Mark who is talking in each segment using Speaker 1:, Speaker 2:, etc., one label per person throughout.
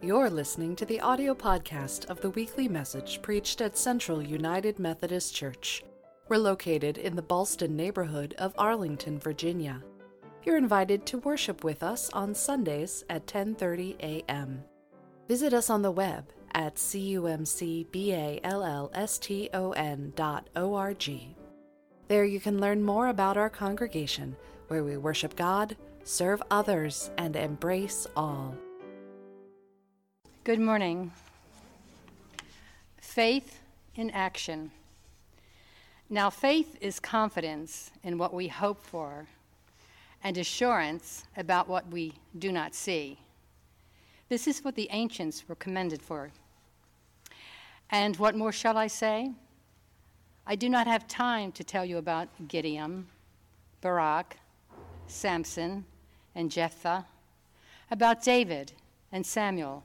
Speaker 1: You're listening to the audio podcast of the weekly message preached at Central United Methodist Church. We're located in the Ballston neighborhood of Arlington, Virginia. You're invited to worship with us on Sundays at 10:30 a.m. Visit us on the web at cumcballston.org. There you can learn more about our congregation, where we worship God, serve others, and embrace all.
Speaker 2: Good morning. Faith in action. Now, faith is confidence in what we hope for and assurance about what we do not see. This is what the ancients were commended for. And what more shall I say? I do not have time to tell you about Gideon, Barak, Samson, and Jephthah, about David and Samuel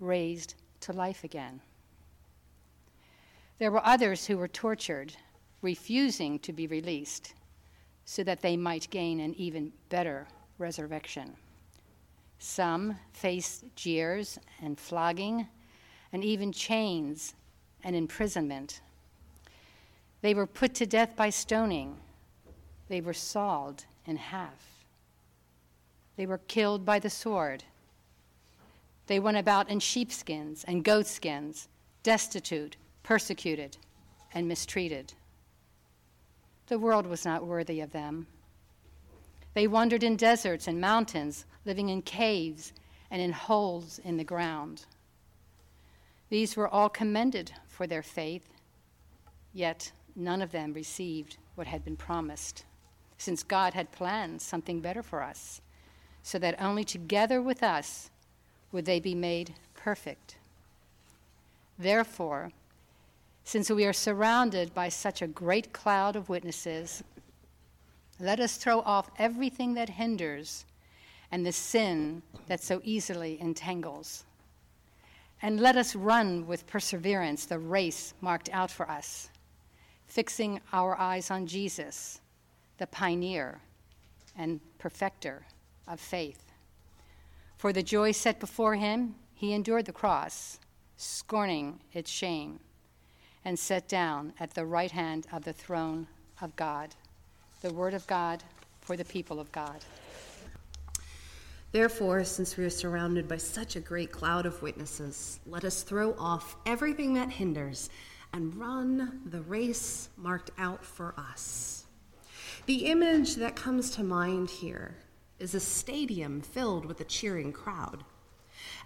Speaker 2: raised to life again. There were others who were tortured, refusing to be released so that they might gain an even better resurrection. Some faced jeers and flogging, and even chains and imprisonment. They were put to death by stoning. They were sawed in half. They were killed by the sword. They went about in sheepskins and goatskins, destitute, persecuted, and mistreated. The world was not worthy of them. They wandered in deserts and mountains, living in caves and in holes in the ground. These were all commended for their faith, yet none of them received what had been promised, since God had planned something better for us, so that only together with us would they be made perfect. Therefore, since we are surrounded by such a great cloud of witnesses, let us throw off everything that hinders and the sin that so easily entangles. And let us run with perseverance the race marked out for us, fixing our eyes on Jesus, the pioneer and perfecter of faith. For the joy set before him, he endured the cross, scorning its shame, and sat down at the right hand of the throne of God. The word of God for the people of God.
Speaker 3: Therefore, since we are surrounded by such a great cloud of witnesses, let us throw off everything that hinders and run the race marked out for us. The image that comes to mind here is a stadium filled with a cheering crowd.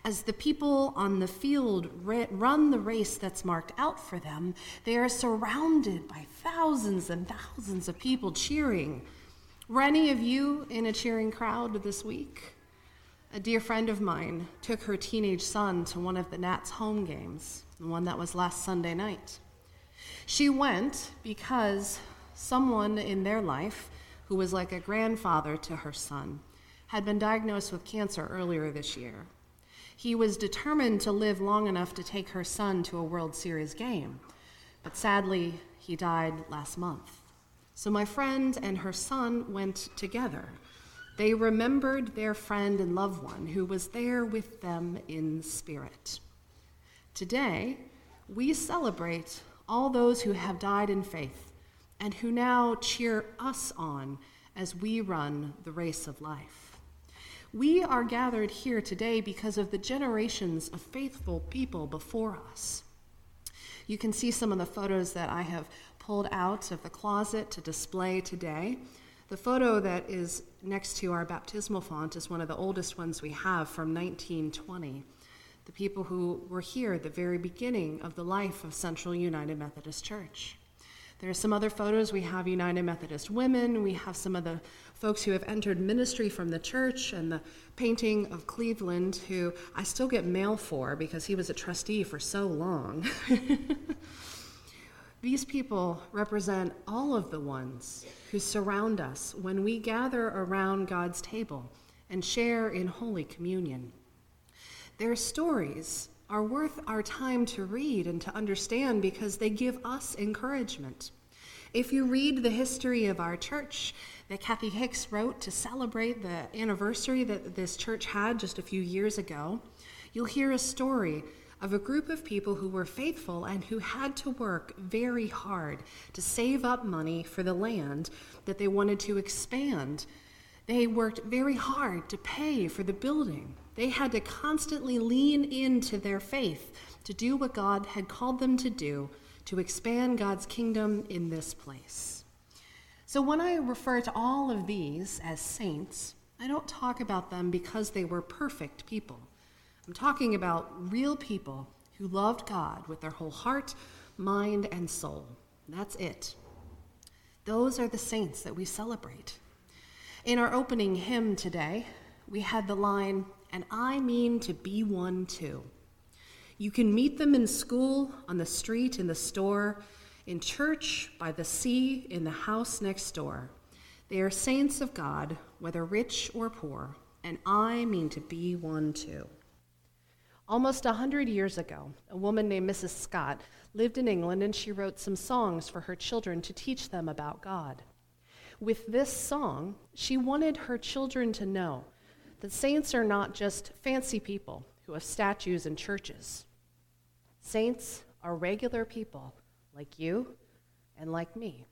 Speaker 3: As the people on the field run the race that's marked out for them, they are surrounded by thousands and thousands of people cheering. Were any of you in a cheering crowd this week? A dear friend of mine took her teenage son to one of the Nats home games, the one that was last Sunday night. She went because someone in their life who was like a grandfather to her son, had been diagnosed with cancer earlier this year. He was determined to live long enough to take her son to a World Series game, but sadly, he died last month. So my friend and her son went together. They remembered their friend and loved one who was there with them in spirit. Today, we celebrate all those who have died in faith and who now cheer us on as we run the race of life. We are gathered here today because of the generations of faithful people before us. You can see some of the photos that I have pulled out of the closet to display today. The photo that is next to our baptismal font is one of the oldest ones we have from 1920. The people who were here at the very beginning of the life of Central United Methodist Church. There are some other photos. We have United Methodist Women. We have some of the folks who have entered ministry from the church and the painting of Cleveland, who I still get mail for because he was a trustee for so long. These people represent all of the ones who surround us when we gather around God's table and share in Holy Communion. Their stories are worth our time to read and to understand because they give us encouragement. If you read the history of our church that Kathy Hicks wrote to celebrate the anniversary that this church had just a few years ago, you'll hear a story of a group of people who were faithful and who had to work very hard to save up money for the land that they wanted to expand. They worked very hard to pay for the building. They had to constantly lean into their faith to do what God had called them to do to expand God's kingdom in this place. So when I refer to all of these as saints, I don't talk about them because they were perfect people. I'm talking about real people who loved God with their whole heart, mind, and soul. That's it. Those are the saints that we celebrate. In our opening hymn today, we had the line, and I mean to be one too. You can meet them in school, on the street, in the store, in church, by the sea, in the house next door. They are saints of God, whether rich or poor, and I mean to be one too. Almost a hundred years ago, a woman named Mrs. Scott lived in England and she wrote some songs for her children to teach them about God. With this song, she wanted her children to know that saints are not just fancy people who have statues in churches. Saints are regular people like you and like me.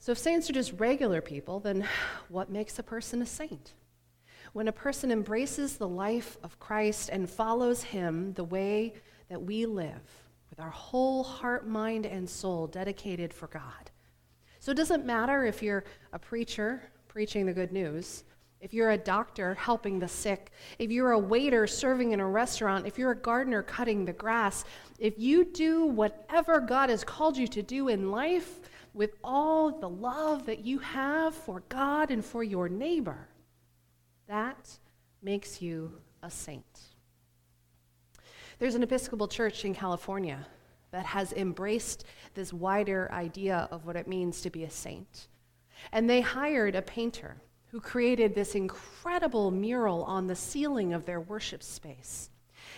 Speaker 3: So, if saints are just regular people, then what makes a person a saint? When a person embraces the life of Christ and follows him the way that we live, with our whole heart, mind, and soul dedicated for God. So it doesn't matter if you're a preacher preaching the good news, if you're a doctor helping the sick, if you're a waiter serving in a restaurant, if you're a gardener cutting the grass, if you do whatever God has called you to do in life with all the love that you have for God and for your neighbor, that makes you a saint. There's an Episcopal church in California that has embraced this wider idea of what it means to be a saint. And they hired a painter who created this incredible mural on the ceiling of their worship space.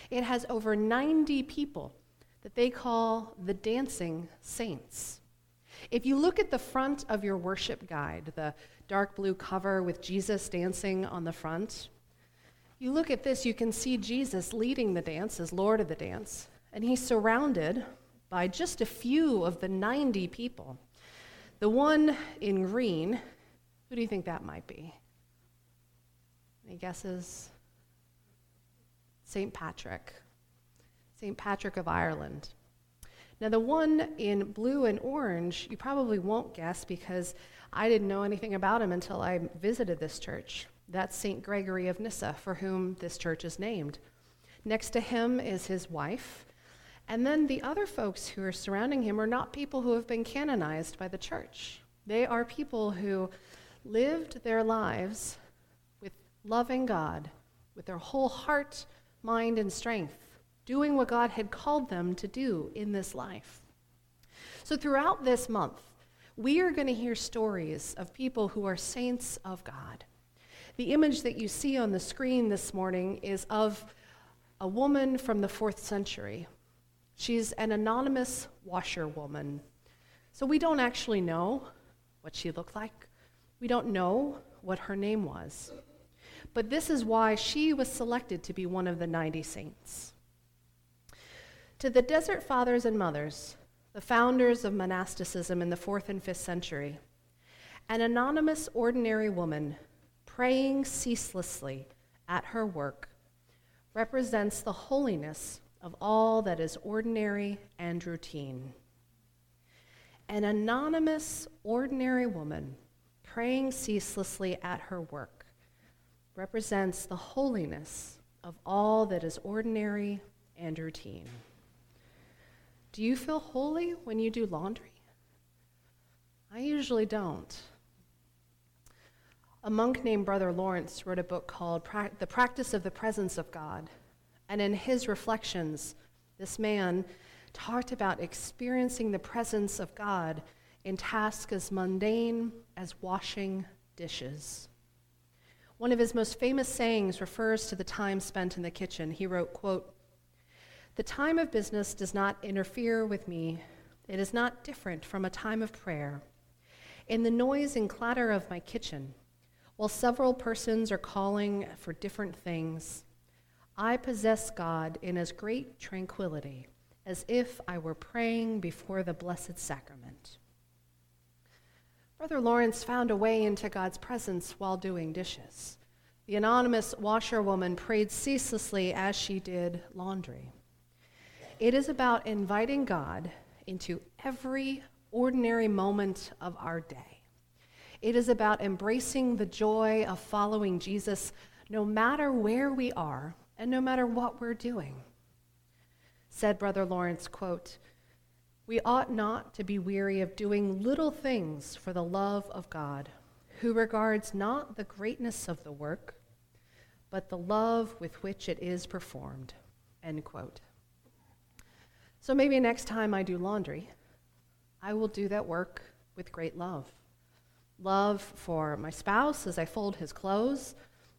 Speaker 3: It has over 90 people that they call the Dancing Saints. If you look at the front of your worship guide, the dark blue cover with Jesus dancing on the front, you look at this, you can see Jesus leading the dance as Lord of the dance, and he's surrounded by just a few of the 90 people. The one in green, who do you think that might be? Any guesses? St. Patrick. St. Patrick of Ireland. Now, the one in blue and orange, you probably won't guess because I didn't know anything about him until I visited this church. That's St. Gregory of Nyssa, for whom this church is named. Next to him is his wife. And then the other folks who are surrounding him are not people who have been canonized by the church. They are people who lived their lives with loving God, with their whole heart, mind, and strength doing what God had called them to do in this life. So, throughout this month, we are going to hear stories of people who are saints of God. The image that you see on the screen this morning is of a woman from the fourth century. She's an anonymous washerwoman. So, we don't actually know what she looked like, we don't know what her name was. But this is why she was selected to be one of the 90 saints. To the desert fathers and mothers, the founders of monasticism in the fourth and fifth century, an anonymous ordinary woman praying ceaselessly at her work represents the holiness of all that is ordinary and routine. An anonymous, ordinary woman praying ceaselessly at her work represents the holiness of all that is ordinary and routine. Do you feel holy when you do laundry? I usually don't. A monk named Brother Lawrence wrote a book called The Practice of the Presence of God. And in his reflections, this man talked about experiencing the presence of God in tasks as mundane as washing dishes. One of his most famous sayings refers to the time spent in the kitchen. He wrote, quote, "The time of business does not interfere with me. It is not different from a time of prayer. In the noise and clatter of my kitchen, while several persons are calling for different things, I possess God in as great tranquility as if I were praying before the Blessed Sacrament. Brother Lawrence found a way into God's presence while doing dishes. The anonymous washerwoman prayed ceaselessly as she did laundry. It is about inviting God into every ordinary moment of our day. It is about embracing the joy of following Jesus no matter where we are and no matter what we're doing. Said Brother Lawrence, quote, We ought not to be weary of doing little things for the love of God, who regards not the greatness of the work, but the love with which it is performed. End quote. So maybe next time I do laundry, I will do that work with great love. Love for my spouse as I fold his clothes,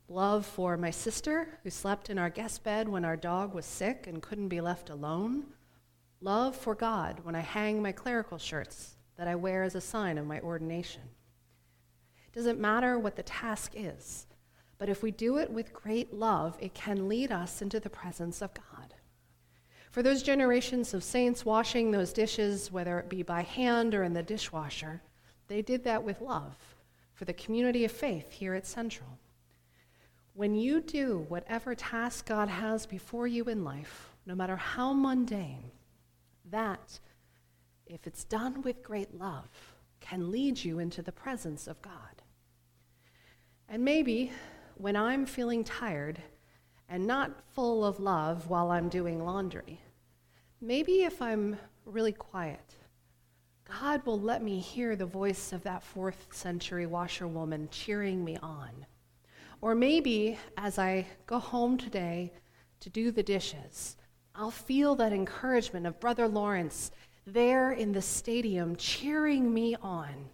Speaker 3: love for my sister who slept in our guest bed when our dog was sick and couldn't be left alone, love for God when I hang my clerical shirts that I wear as a sign of my ordination. It doesn't matter what the task is, but if we do it with great love, it can lead us into the presence of God. For those generations of saints washing those dishes, whether it be by hand or in the dishwasher, they did that with love for the community of faith here at Central. When you do whatever task God has before you in life, no matter how mundane, that, if it's done with great love, can lead you into the presence of God. And maybe when I'm feeling tired and not full of love while I'm doing laundry, maybe if I'm really quiet, God will let me hear the voice of that fourth century washerwoman cheering me on or maybe as I go home today to do the dishes, I'll feel that encouragement of Brother Lawrence there in the stadium cheering me on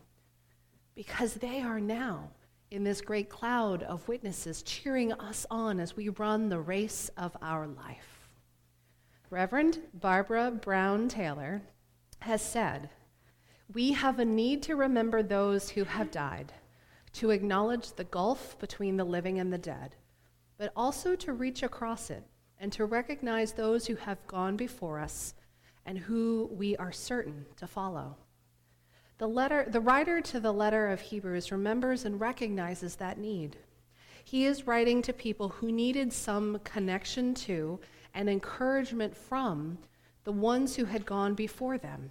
Speaker 3: because they are now in this great cloud of witnesses cheering us on as we run the race of our life. Reverend Barbara Brown Taylor has said, We have a need to remember those who have died to acknowledge the gulf between the living and the dead, but also to reach across it and to recognize those who have gone before us and who we are certain to follow. The, letter, the writer to the letter of Hebrews remembers and recognizes that need. He is writing to people who needed some connection to and encouragement from the ones who had gone before them.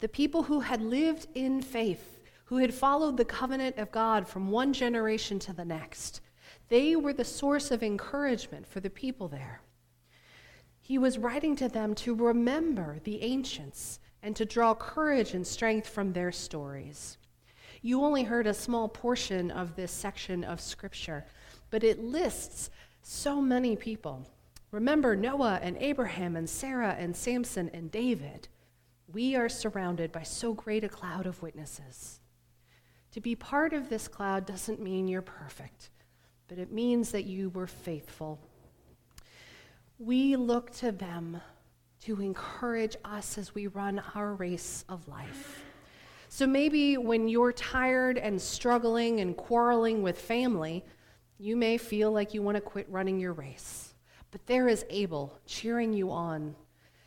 Speaker 3: The people who had lived in faith who had followed the covenant of God from one generation to the next. They were the source of encouragement for the people there. He was writing to them to remember the ancients and to draw courage and strength from their stories. You only heard a small portion of this section of Scripture, but it lists so many people. Remember Noah and Abraham and Sarah and Samson and David. We are surrounded by so great a cloud of witnesses. To be part of this cloud doesn't mean you're perfect, but it means that you were faithful. We look to them to encourage us as we run our race of life. So maybe when you're tired and struggling and quarreling with family, you may feel like you want to quit running your race. But there is Abel cheering you on,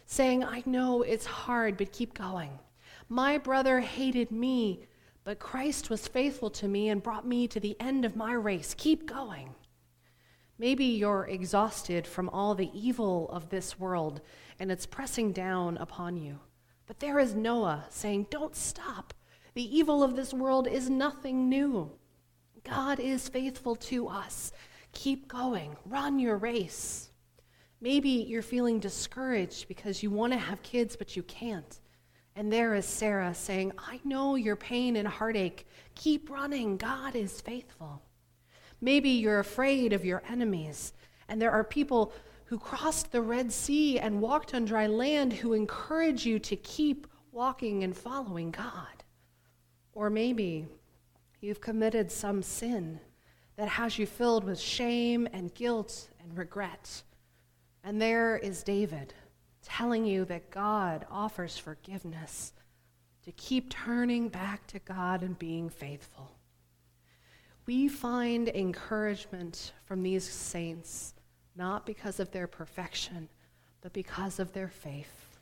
Speaker 3: saying, I know it's hard, but keep going. My brother hated me, but Christ was faithful to me and brought me to the end of my race. Keep going. Maybe you're exhausted from all the evil of this world and it's pressing down upon you. But there is Noah saying, Don't stop. The evil of this world is nothing new. God is faithful to us. Keep going. Run your race. Maybe you're feeling discouraged because you want to have kids, but you can't And there is Sarah saying, I know your pain and heartache. Keep running. God is faithful. Maybe you're afraid of your enemies, and there are people who crossed the Red Sea and walked on dry land who encourage you to keep walking and following God. Or maybe you've committed some sin that has you filled with shame and guilt and regret. And there is David telling you that God offers forgiveness, to keep turning back to God and being faithful. We find encouragement from these saints not because of their perfection, but because of their faith.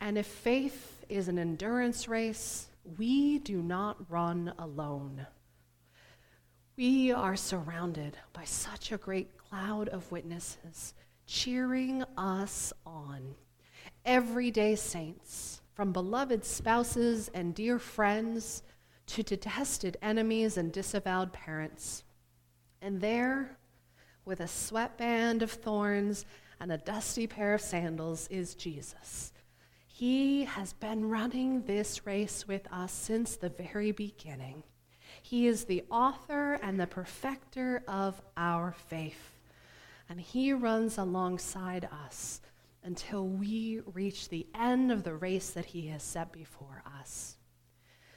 Speaker 3: And if faith is an endurance race, we do not run alone. We are surrounded by such a great cloud of witnesses cheering us on. Everyday saints, from beloved spouses and dear friends to detested enemies and disavowed parents. And there, with a sweatband of thorns and a dusty pair of sandals, is Jesus. He has been running this race with us since the very beginning. He is the author and the perfecter of our faith. And He runs alongside us until we reach the end of the race that He has set before us.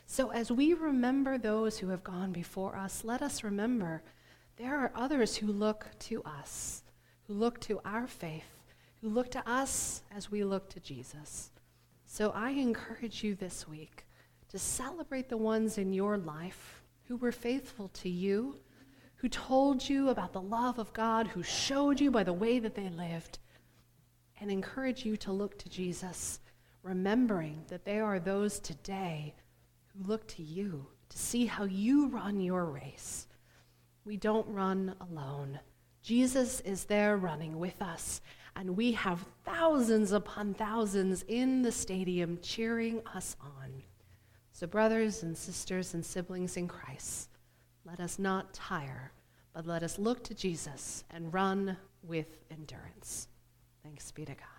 Speaker 3: So, as we remember those who have gone before us, let us remember there are others who look to us, who look to our faith, who look to us as we look to Jesus. So I encourage you this week to celebrate the ones in your life who were faithful to you, who told you about the love of God, who showed you by the way that they lived, and encourage you to look to Jesus, remembering that there are those today who look to you to see how you run your race we don't run alone. Jesus is there running with us, and we have thousands upon thousands in the stadium cheering us on. So, brothers and sisters and siblings in Christ, let us not tire, but let us look to Jesus and run with endurance. Thanks be to God.